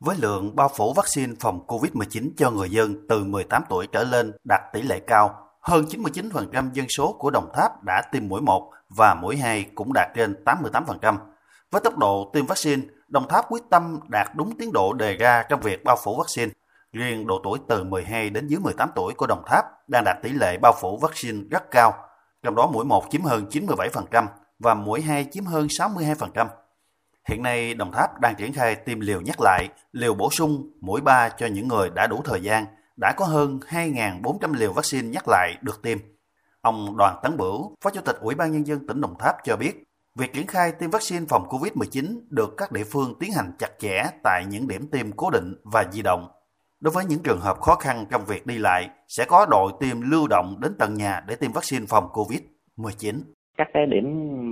Với lượng bao phủ vaccine phòng COVID-19 cho người dân từ 18 tuổi trở lên đạt tỷ lệ cao, hơn 99% dân số của Đồng Tháp đã tiêm mũi 1 và mũi 2 cũng đạt trên 88%. Với tốc độ tiêm vaccine, Đồng Tháp quyết tâm đạt đúng tiến độ đề ra trong việc bao phủ vaccine. Riêng độ tuổi từ 12 đến dưới 18 tuổi của Đồng Tháp đang đạt tỷ lệ bao phủ vaccine rất cao, trong đó mũi 1 chiếm hơn 97% và mũi 2 chiếm hơn 62%. Hiện nay, Đồng Tháp đang triển khai tiêm liều nhắc lại, liều bổ sung, mũi 3 cho những người đã đủ thời gian, đã có hơn 2.400 liều vaccine nhắc lại được tiêm. Ông Đoàn Tấn Bửu, Phó Chủ tịch Ủy ban Nhân dân tỉnh Đồng Tháp cho biết, việc triển khai tiêm vaccine phòng COVID-19 được các địa phương tiến hành chặt chẽ tại những điểm tiêm cố định và di động. Đối với những trường hợp khó khăn trong việc đi lại, sẽ có đội tiêm lưu động đến tận nhà để tiêm vaccine phòng COVID-19. Các cái điểm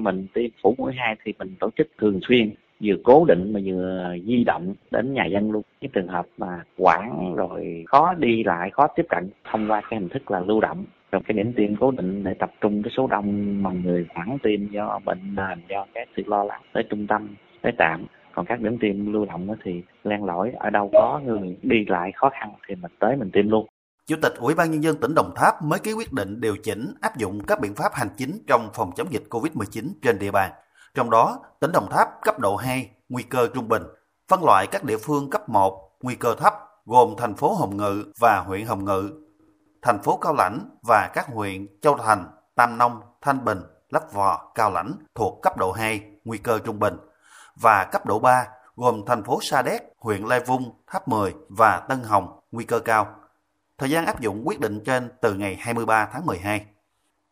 mình tiêm phủ mũi 2 thì mình tổ chức thường xuyên vừa cố định mà vừa di động đến nhà dân luôn. Những trường hợp mà quản rồi khó đi lại, khó tiếp cận, thông qua cái hình thức là lưu động. Trong cái điểm tiêm cố định để tập trung cái số đông mà người quản tiêm do bệnh nền, do cái sự lo lắng tới trung tâm, tới trạm. Còn các điểm tiêm lưu động thì len lỏi, ở đâu có người đi lại khó khăn thì mình tới mình tiêm luôn. Chủ tịch Ủy ban Nhân dân tỉnh Đồng Tháp mới ký quyết định điều chỉnh áp dụng các biện pháp hành chính trong phòng chống dịch COVID-19 trên địa bàn. Trong đó, tỉnh Đồng Tháp cấp độ 2, nguy cơ trung bình, phân loại các địa phương cấp 1, nguy cơ thấp, gồm thành phố Hồng Ngự và huyện Hồng Ngự, thành phố Cao Lãnh và các huyện Châu Thành, Tam Nông, Thanh Bình, Lấp Vò, Cao Lãnh thuộc cấp độ 2, nguy cơ trung bình, và cấp độ 3 gồm thành phố Sa Đéc, huyện Lai Vung, Tháp 10 và Tân Hồng, nguy cơ cao. Thời gian áp dụng quyết định trên từ ngày 23 tháng 12.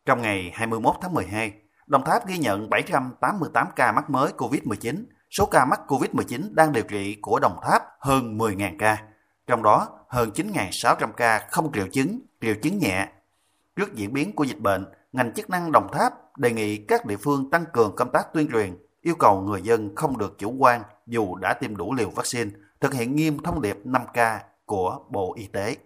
Trong ngày 21 tháng 12, Đồng Tháp ghi nhận 788 ca mắc mới COVID-19. Số ca mắc COVID-19 đang điều trị của Đồng Tháp hơn 10.000 ca. Trong đó, hơn 9.600 ca không triệu chứng, triệu chứng nhẹ. Trước diễn biến của dịch bệnh, ngành chức năng Đồng Tháp đề nghị các địa phương tăng cường công tác tuyên truyền, yêu cầu người dân không được chủ quan dù đã tiêm đủ liều vaccine, thực hiện nghiêm thông điệp 5K của Bộ Y tế.